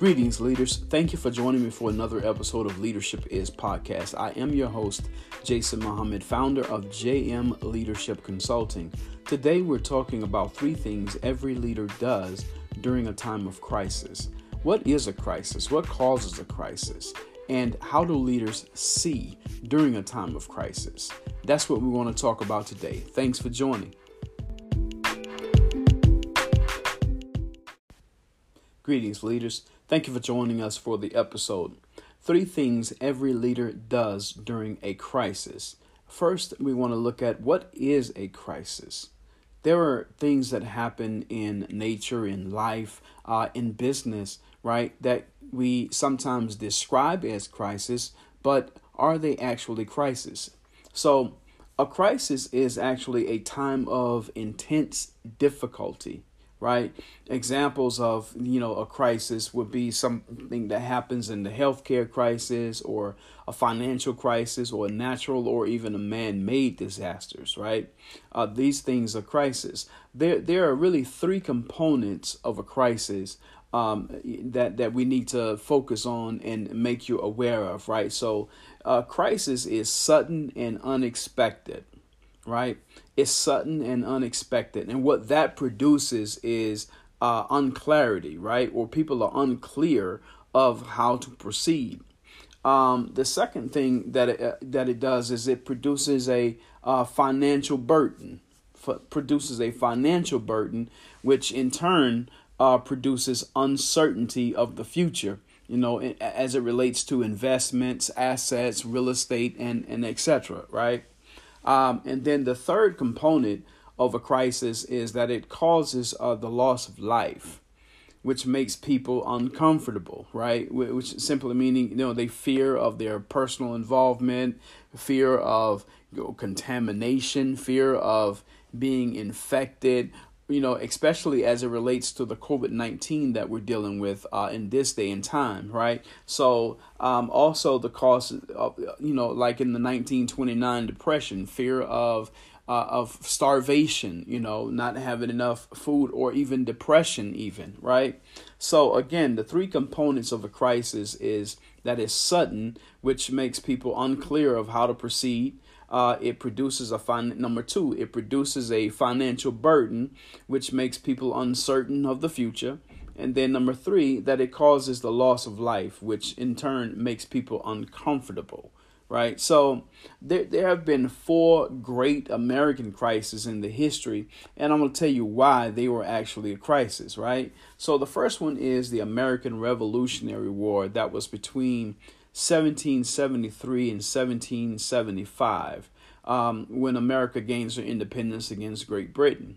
Greetings, leaders. Thank you for joining me for another episode of Leadership Is Podcast. I am your host, Jason Muhammad, founder of JM Leadership Consulting. Today, we're talking about three things every leader does during a time of crisis. What is a crisis? What causes a crisis? And how do leaders see during a time of crisis? That's what we want to talk about today. Thanks for joining. Greetings, leaders. Thank you for joining us for the episode. Three things every leader does during a crisis. First, we want to look at what is a crisis. There are things that happen in nature, in life, uh, in business, right, that we sometimes describe as crisis, but are they actually crisis? So, a crisis is actually a time of intense difficulty right? Examples of, you know, a crisis would be something that happens in the healthcare crisis or a financial crisis or a natural or even a man-made disasters, right? Uh, these things are crisis. There, there are really three components of a crisis um, that that we need to focus on and make you aware of, right? So, a crisis is sudden and unexpected, right? It's sudden and unexpected. And what that produces is uh, unclarity, right? Or people are unclear of how to proceed. Um, the second thing that it, uh, that it does is it produces a uh, financial burden, F- produces a financial burden, which in turn uh, produces uncertainty of the future. You know, as it relates to investments, assets, real estate, and and etc. Right. Um, and then the third component of a crisis is that it causes uh, the loss of life, which makes people uncomfortable, right? Which simply meaning, you know, they fear of their personal involvement, fear of you know, contamination, fear of being infected, you know, especially as it relates to the COVID 19 that we're dealing with uh, in this day and time, right? So, um, also the cost of, you know, like in the 1929 Depression, fear of, uh, of starvation, you know, not having enough food, or even depression, even, right? So, again, the three components of a crisis is that is sudden, which makes people unclear of how to proceed uh, it produces a fin- number two it produces a financial burden which makes people uncertain of the future. And then number three that it causes the loss of life which in turn makes people uncomfortable right? So there, there have been four great american crises in the history and i'm going to tell you why they were actually a crisis right? So the first one is the american revolutionary war that was between 1773 and 1775 um, when America gains her independence against Great Britain.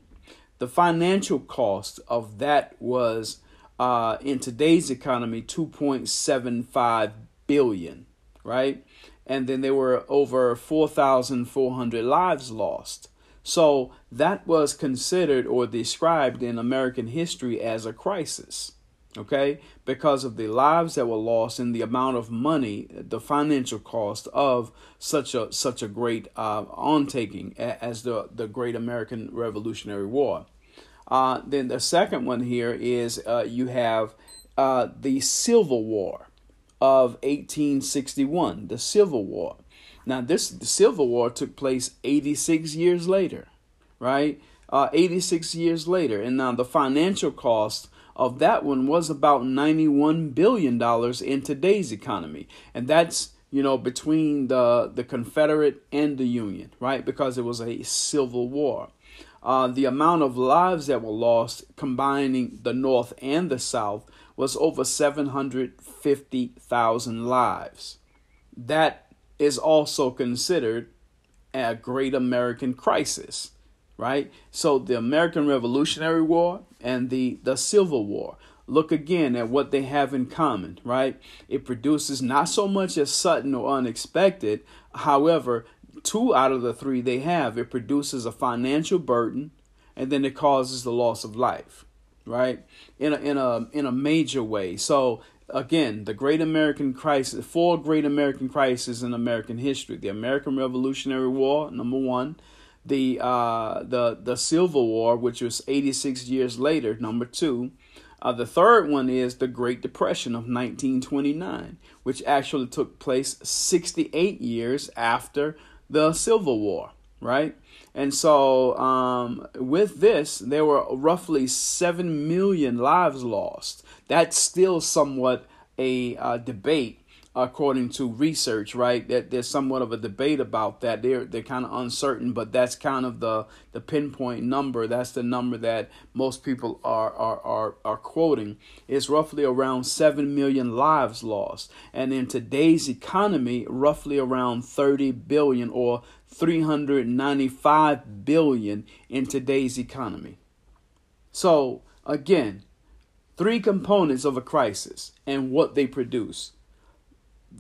The financial cost of that was uh, in today's economy 2.75 billion, right? And then there were over 4,400 lives lost. So that was considered or described in American history as a crisis okay? Because of the lives that were lost and the amount of money the financial cost of such a such a great uh, ontaking as the the great american revolutionary war. Uh, then the second one here is uh, you have uh, the civil war of 1861 the civil war. Now this the civil war took place 86 years later right? Uh, 86 years later. And now the financial cost of that one was about $91 billion in today's economy. And that's, you know, between the, the Confederate and the Union, right? Because it was a civil war. Uh, the amount of lives that were lost, combining the North and the South, was over 750,000 lives. That is also considered a great American crisis right? So the American Revolutionary War and the, the Civil War. Look again at what they have in common, right? It produces not so much as sudden or unexpected. However, two out of the three they have, it produces a financial burden and then it causes the loss of life, right? In a, in a, in a major way. So again, the great American crisis, four great American crises in American history. The American Revolutionary War, number one the uh, the the Civil War, which was 86 years later, number two, Uh, the third one is the Great Depression of 1929, which actually took place 68 years after the Civil War, right? And so, um, with this, there were roughly 7 million lives lost. That's still somewhat a uh, debate according to research, right? That there's somewhat of a debate about that. They're they're kind of uncertain, but that's kind of the the pinpoint number. That's the number that most people are are are, are quoting. It's roughly around seven million lives lost, and in today's economy, roughly around thirty billion or 395 billion in today's economy. So, again, three components of a crisis and what they produce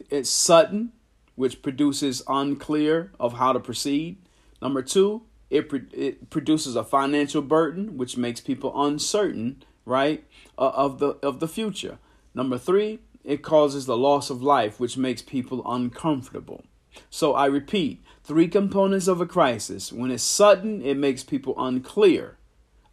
it's sudden, which produces unclear of how to proceed. Number two, it, it produces a financial burden, which makes people uncertain, right, uh, of the of the future. Number three, it causes the loss of life, which makes people uncomfortable. So I repeat, three components of a crisis. When it's sudden, it makes people unclear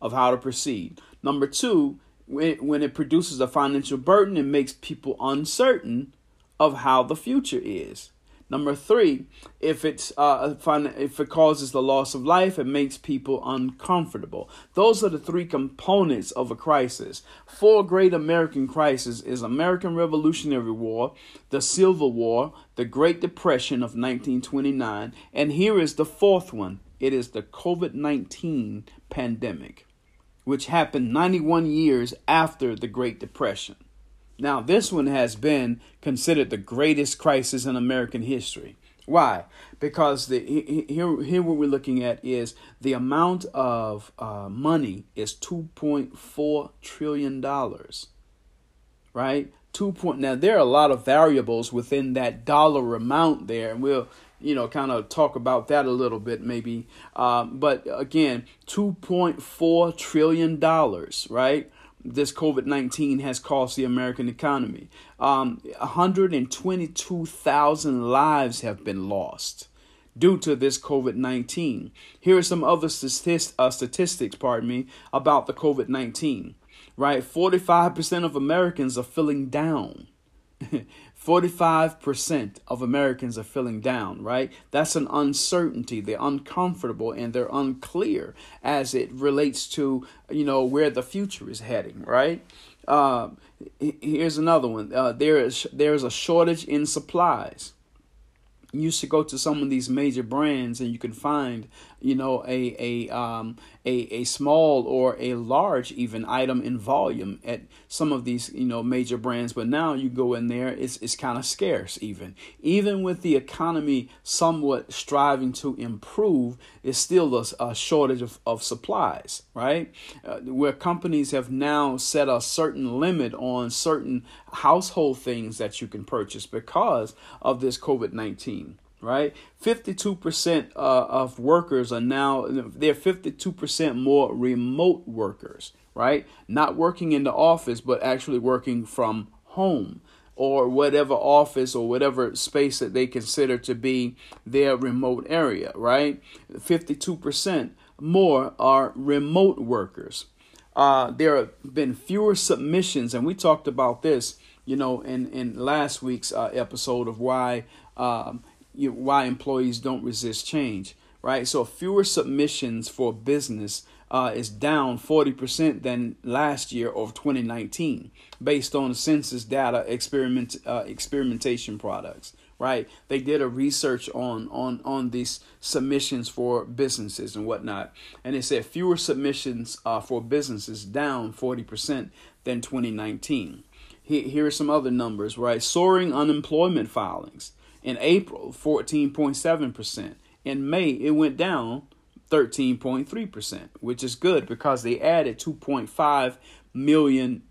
of how to proceed. Number two, when it produces a financial burden, it makes people uncertain of how the future is. Number three, if it's uh, if it causes the loss of life, it makes people uncomfortable. Those are the three components of a crisis. Four great American crises is American Revolutionary War, the Civil War, the Great Depression of 1929, and here is the fourth one. It is the COVID-19 pandemic, which happened 91 years after the Great Depression. Now, this one has been considered the greatest crisis in American history. Why? Because the here here what we're looking at is the amount of uh, money is two point four trillion dollars. Right, two point. Now there are a lot of variables within that dollar amount there, and we'll you know kind of talk about that a little bit maybe. Um, but again, two point four trillion dollars. Right this COVID 19 has cost the American economy. Um, 122,000 lives have been lost due to this COVID 19. Here are some other statist- uh, statistics, pardon me, about the COVID 19. Right? 45% of Americans are feeling down. 45% of Americans are feeling down, right? That's an uncertainty. They're uncomfortable and they're unclear as it relates to, you know, where the future is heading, right? Uh, here's another one. Uh, there is there is a shortage in supplies you to go to some of these major brands and you can find you know a a um a, a small or a large even item in volume at some of these you know major brands. But now you go in there it's it's kind of scarce even. Even with the economy somewhat striving to improve it's still a, a shortage of, of supplies right? Uh, where companies have now set a certain limit on certain household things that you can purchase because of this covid-19 right? 52% uh, of workers are now they're 52% more remote workers right? Not working in the office but actually working from home or whatever office or whatever space that they consider to be their remote area right? 52% more are remote workers. Uh, there have been fewer submissions and we talked about this you know in in last week's uh, episode of why um, you, why employees don't resist change, right? So fewer submissions for business uh, is down 40% than last year of 2019 based on census data experiment uh, experimentation products right? They did a research on on on these submissions for businesses and whatnot and they said fewer submissions uh, for businesses down 40% than 2019 here, here are some other numbers right? Soaring unemployment filings in April, 14.7%. In May, it went down 13.3%, which is good because they added 2.5 million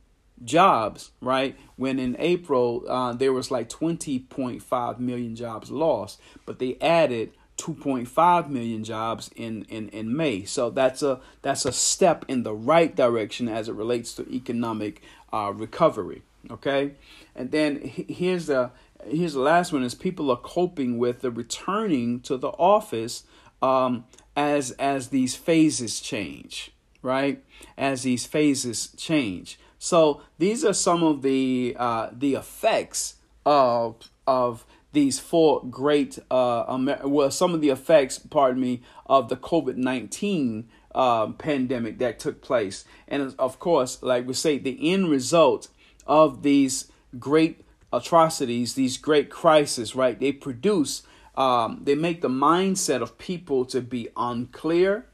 jobs, right? When in April, uh, there was like 20.5 million jobs lost, but they added 2.5 million jobs in, in, in May. So that's a that's a step in the right direction as it relates to economic uh, recovery. Okay, and then here's the here's the last one is people are coping with the returning to the office um, as as these phases change right? As these phases change. So these are some of the uh, the effects of of these four great uh, Amer- well some of the effects pardon me of the covid-19 uh, pandemic that took place. And of course like we say the end result of these great atrocities these great crises right they produce um, they make the mindset of people to be unclear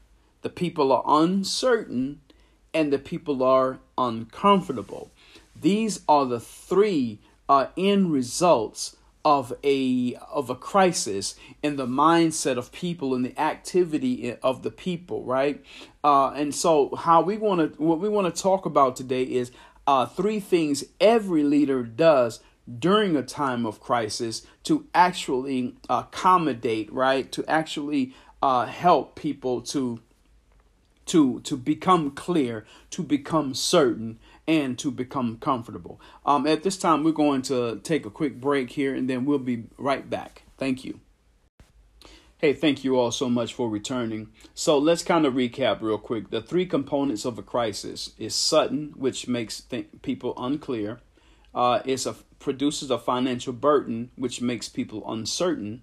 the people are uncertain and the people are uncomfortable these are the three uh, end results of a of a crisis in the mindset of people and the activity of the people, right? Uh, and so, how we want to what we want to talk about today is uh, three things every leader does during a time of crisis to actually accommodate, right? To actually uh, help people to to to become clear, to become certain, and to become comfortable. Um, at this time, we're going to take a quick break here and then we'll be right back. Thank you. Hey, thank you all so much for returning. So let's kind of recap real quick. The three components of a crisis is sudden, which makes th- people unclear. Uh, it's a produces a financial burden, which makes people uncertain,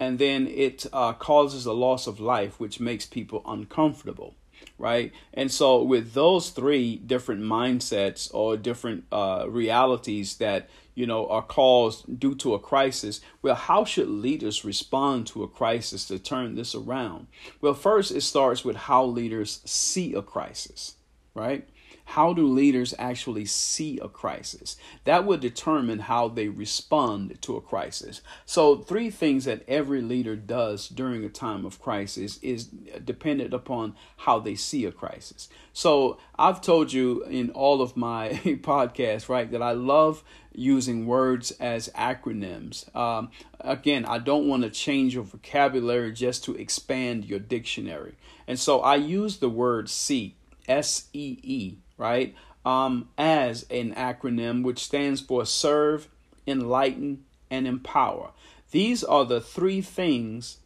and then it uh, causes a loss of life, which makes people uncomfortable right? And so, with those three different mindsets or different uh, realities that you know are caused due to a crisis, well, how should leaders respond to a crisis to turn this around? Well, first, it starts with how leaders see a crisis, right? How do leaders actually see a crisis? That would determine how they respond to a crisis. So, three things that every leader does during a time of crisis is dependent upon how they see a crisis. So, I've told you in all of my podcasts, right, that I love using words as acronyms. Um, again, I don't want to change your vocabulary just to expand your dictionary. And so I use the word see, S E E, right, um, as an acronym which stands for serve, enlighten, and empower. These are the three things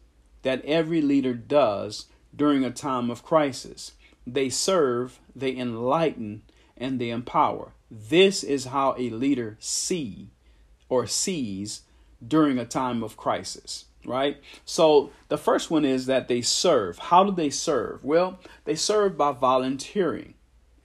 that every leader does during a time of crisis they serve, they enlighten, and they empower. This is how a leader see or sees during a time of crisis, right? So the first one is that they serve. How do they serve? Well, they serve by volunteering.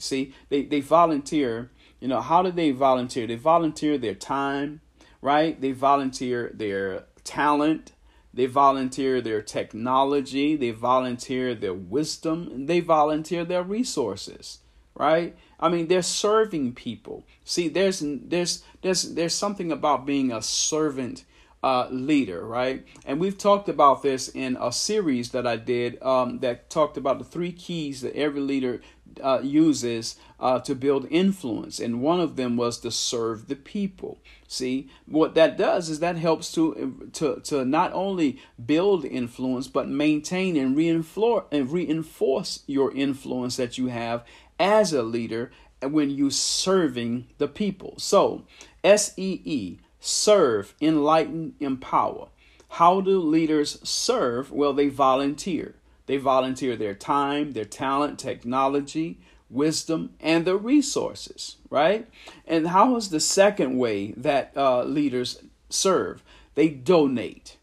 See, they, they volunteer. You know, how do they volunteer? They volunteer their time, right? They volunteer their talent. They volunteer their technology. They volunteer their wisdom. They volunteer their resources, right? I mean, they're serving people. See, there's there's there's there's something about being a servant uh, leader, right? And we've talked about this in a series that I did um, that talked about the three keys that every leader uh, uses uh, to build influence, and one of them was to serve the people. See, what that does is that helps to to to not only build influence, but maintain and reinforce and reinforce your influence that you have as a leader when you serving the people. So, S E E serve, enlighten, empower. How do leaders serve? Well, they volunteer. They volunteer their time, their talent, technology, wisdom, and the resources, right? And how is the second way that uh, leaders serve? They donate,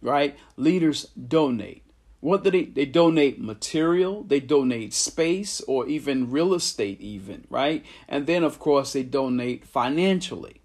right? Leaders donate. What do they? They donate material, they donate space, or even real estate, even, right? And then, of course, they donate financially.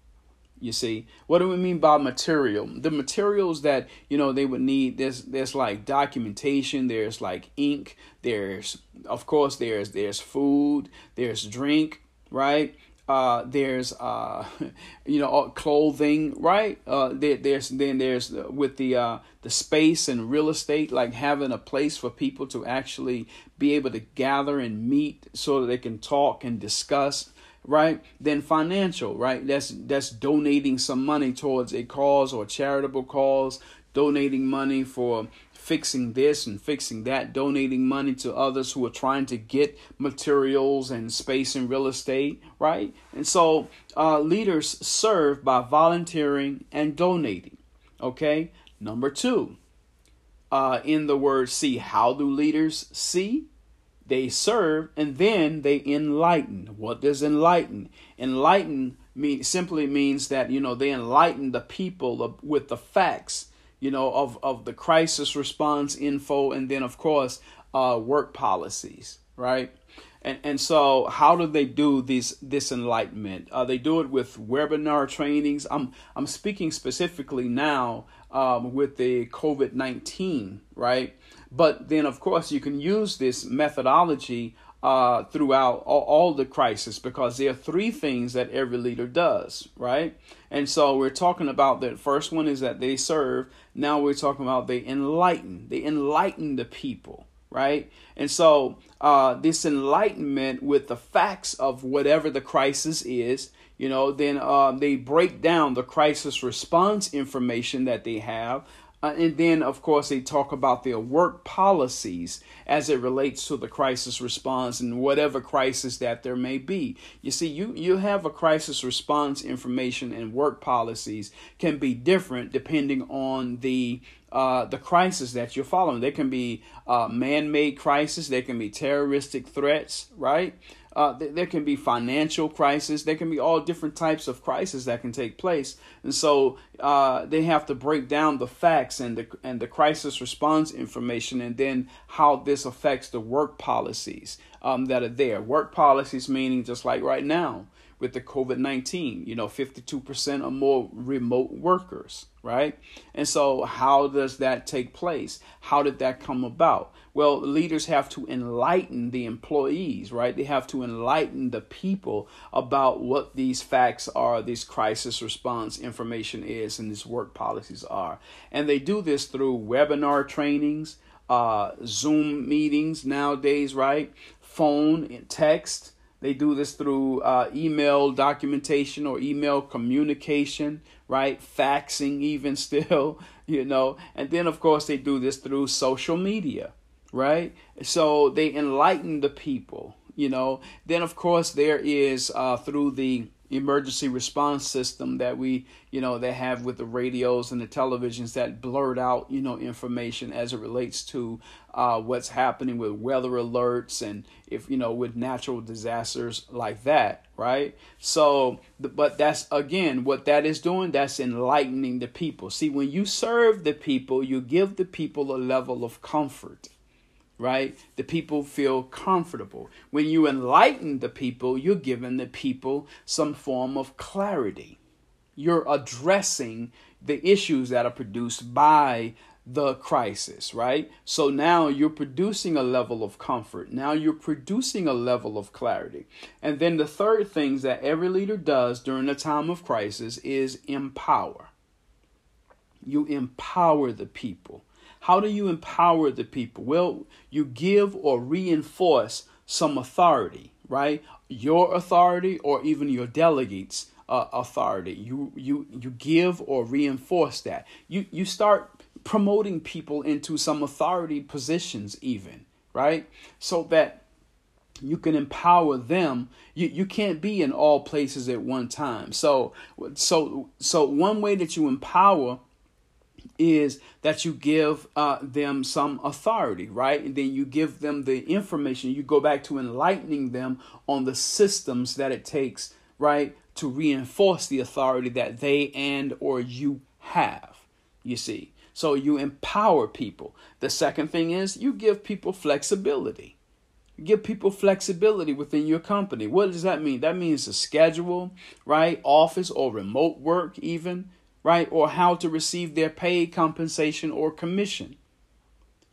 You see, what do we mean by material? The materials that you know they would need. There's there's like documentation. There's like ink. There's of course there's there's food. There's drink. Right. Uh, there's uh, you know clothing. Right. Uh, there, there's then there's with the uh, the space and real estate, like having a place for people to actually be able to gather and meet, so that they can talk and discuss right then financial right? That's that's donating some money towards a cause or charitable cause donating money for fixing this and fixing that donating money to others who are trying to get materials and space and real estate right? And so uh, leaders serve by volunteering and donating okay? Number two uh, in the word see how do leaders see they serve, and then they enlighten. What does enlighten? Enlighten mean, simply means that you know they enlighten the people with the facts you know of of the crisis response info and then of course uh, work policies right and and so how do they do this this enlightenment uh, they do it with webinar trainings i'm i'm speaking specifically now um, with the covid-19 right but then of course you can use this methodology uh, throughout all, all, the crisis because there are three things that every leader does, right? And so we're talking about that first one is that they serve. Now we're talking about they enlighten. They enlighten the people, right? And so uh, this enlightenment with the facts of whatever the crisis is, you know, then uh, they break down the crisis response information that they have uh, and then, of course, they talk about their work policies as it relates to the crisis response and whatever crisis that there may be. You see, you, you have a crisis response information and work policies can be different depending on the uh, the crisis that you're following. There can be uh, man-made crisis. There can be terroristic threats, right? Uh, th- there can be financial crisis. There can be all different types of crises that can take place, and so uh, they have to break down the facts and the and the crisis response information, and then how this affects the work policies um, that are there. Work policies meaning just like right now with the COVID 19, you know, 52% or more remote workers, right? And so, how does that take place? How did that come about? Well, leaders have to enlighten the employees, right? They have to enlighten the people about what these facts are, these crisis response information is, and these work policies are. And they do this through webinar trainings, uh, Zoom meetings nowadays, right? Phone and text. They do this through uh, email documentation or email communication, right? Faxing, even still, you know. And then, of course, they do this through social media right? So they enlighten the people, you know. Then, of course, there is uh, through the emergency response system that we you know they have with the radios and the televisions that blurt out you know information as it relates to uh, what's happening with weather alerts and if you know with natural disasters like that right? So but that's again what that is doing that's enlightening the people. See when you serve the people you give the people a level of comfort right? The people feel comfortable. When you enlighten the people, you're giving the people some form of clarity. You're addressing the issues that are produced by the crisis, right? So now you're producing a level of comfort. Now you're producing a level of clarity. And then the third things that every leader does during a time of crisis is empower. You empower the people how do you empower the people? Well, you give or reinforce some authority, right? Your authority or even your delegates' uh, authority. You you you give or reinforce that. You you start promoting people into some authority positions even, right? So that you can empower them you, you can't be in all places at one time so so so one way that you empower is that you give uh, them some authority, right? And then you give them the information. You go back to enlightening them on the systems that it takes, right, to reinforce the authority that they and or you have. You see, so you empower people. The second thing is you give people flexibility. give people flexibility within your company. What does that mean? That means a schedule, right? Office or remote work, even right? Or how to receive their paid compensation or commission.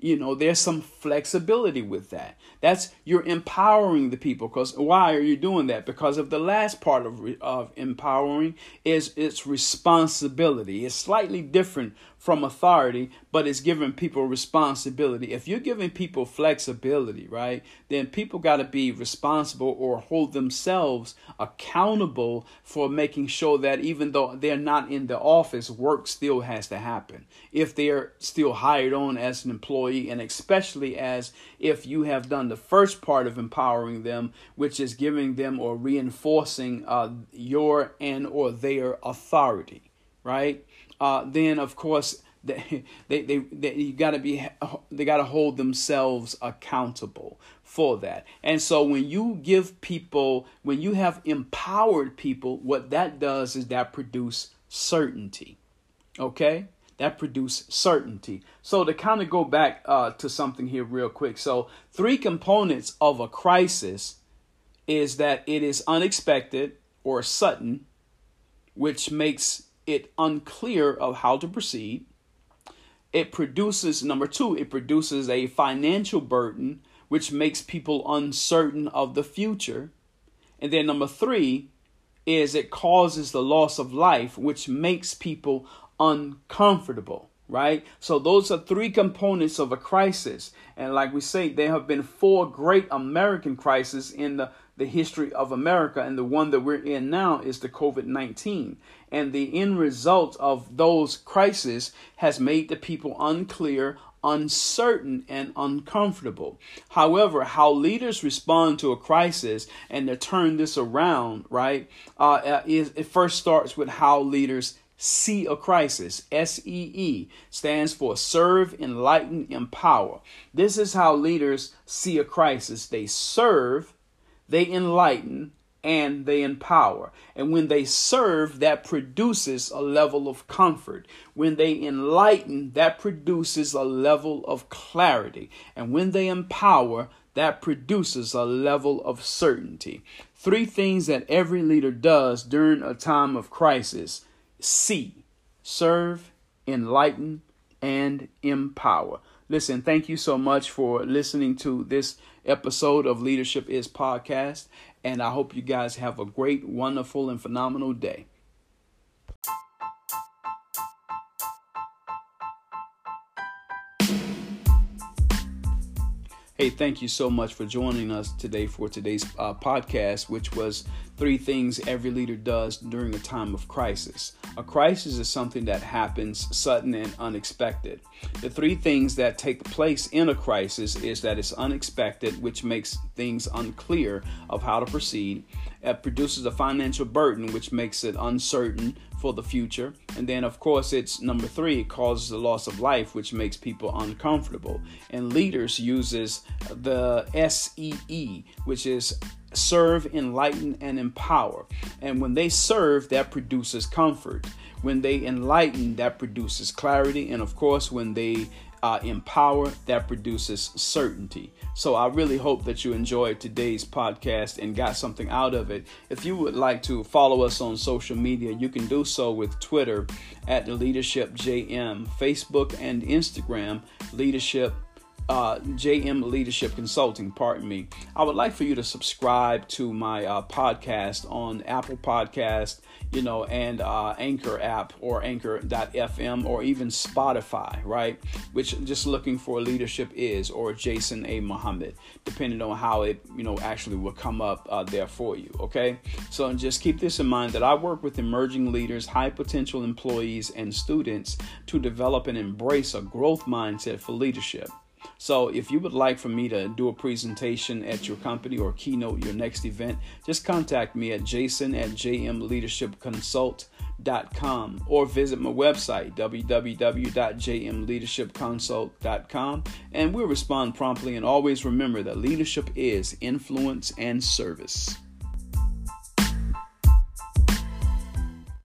You know, there's some flexibility with that. That's you're empowering the people. Because why are you doing that? Because of the last part of of empowering is its responsibility. It's slightly different from authority, but it's giving people responsibility. If you're giving people flexibility, right, then people got to be responsible or hold themselves accountable for making sure that even though they're not in the office, work still has to happen. If they're still hired on as an employee, and especially as if you have done the first part of empowering them, which is giving them or reinforcing uh, your and or their authority, right? uh, then of course they they, they, they you got to be they got to hold themselves accountable for that. And so when you give people when you have empowered people, what that does is that produce certainty. Okay? That produce certainty. So to kind of go back uh, to something here real quick. So three components of a crisis is that it is unexpected or sudden, which makes it unclear of how to proceed. It produces, number two, it produces a financial burden, which makes people uncertain of the future. And then number three is it causes the loss of life, which makes people uncomfortable right? So those are three components of a crisis. And like we say, there have been four great American crises in the the history of America, and the one that we're in now is the COVID 19. And the end result of those crises has made the people unclear, uncertain, and uncomfortable. However, how leaders respond to a crisis and to turn this around, right, uh, uh is it first starts with how leaders see a crisis. S E E stands for serve, enlighten, empower. This is how leaders see a crisis. They serve they enlighten, and they empower. And when they serve, that produces a level of comfort. When they enlighten, that produces a level of clarity. And when they empower, that produces a level of certainty. Three things that every leader does during a time of crisis see, serve, enlighten, and empower. Listen, thank you so much for listening to this episode of Leadership is Podcast. And I hope you guys have a great, wonderful, and phenomenal day. Hey, thank you so much for joining us today for today's uh, podcast, which was three things every leader does during a time of crisis. A crisis is something that happens sudden and unexpected. The three things that take place in a crisis is that it's unexpected, which makes things unclear of how to proceed. It produces a financial burden, which makes it uncertain for the future. And then, of course, it's number three, it causes the loss of life, which makes people uncomfortable. And leaders uses the SEE, which is serve, enlighten, and empower. And when they serve, that produces comfort. When they enlighten, that produces clarity. And of course, when they uh, empower, that produces certainty. So I really hope that you enjoyed today's podcast and got something out of it. If you would like to follow us on social media, you can do so with Twitter at the Leadership JM, Facebook and Instagram Leadership uh, JM Leadership Consulting, pardon me. I would like for you to subscribe to my uh, podcast on Apple Podcast, you know, and uh, Anchor app or Anchor.fm or even Spotify, right? Which just looking for leadership is or Jason A. Muhammad, depending on how it, you know, actually will come up uh, there for you, okay? So just keep this in mind that I work with emerging leaders, high potential employees, and students to develop and embrace a growth mindset for leadership. So if you would like for me to do a presentation at your company or keynote your next event, just contact me at jason at jmleadershipconsult.com or visit my website www.jmleadershipconsult.com and we'll respond promptly and always remember that leadership is influence and service.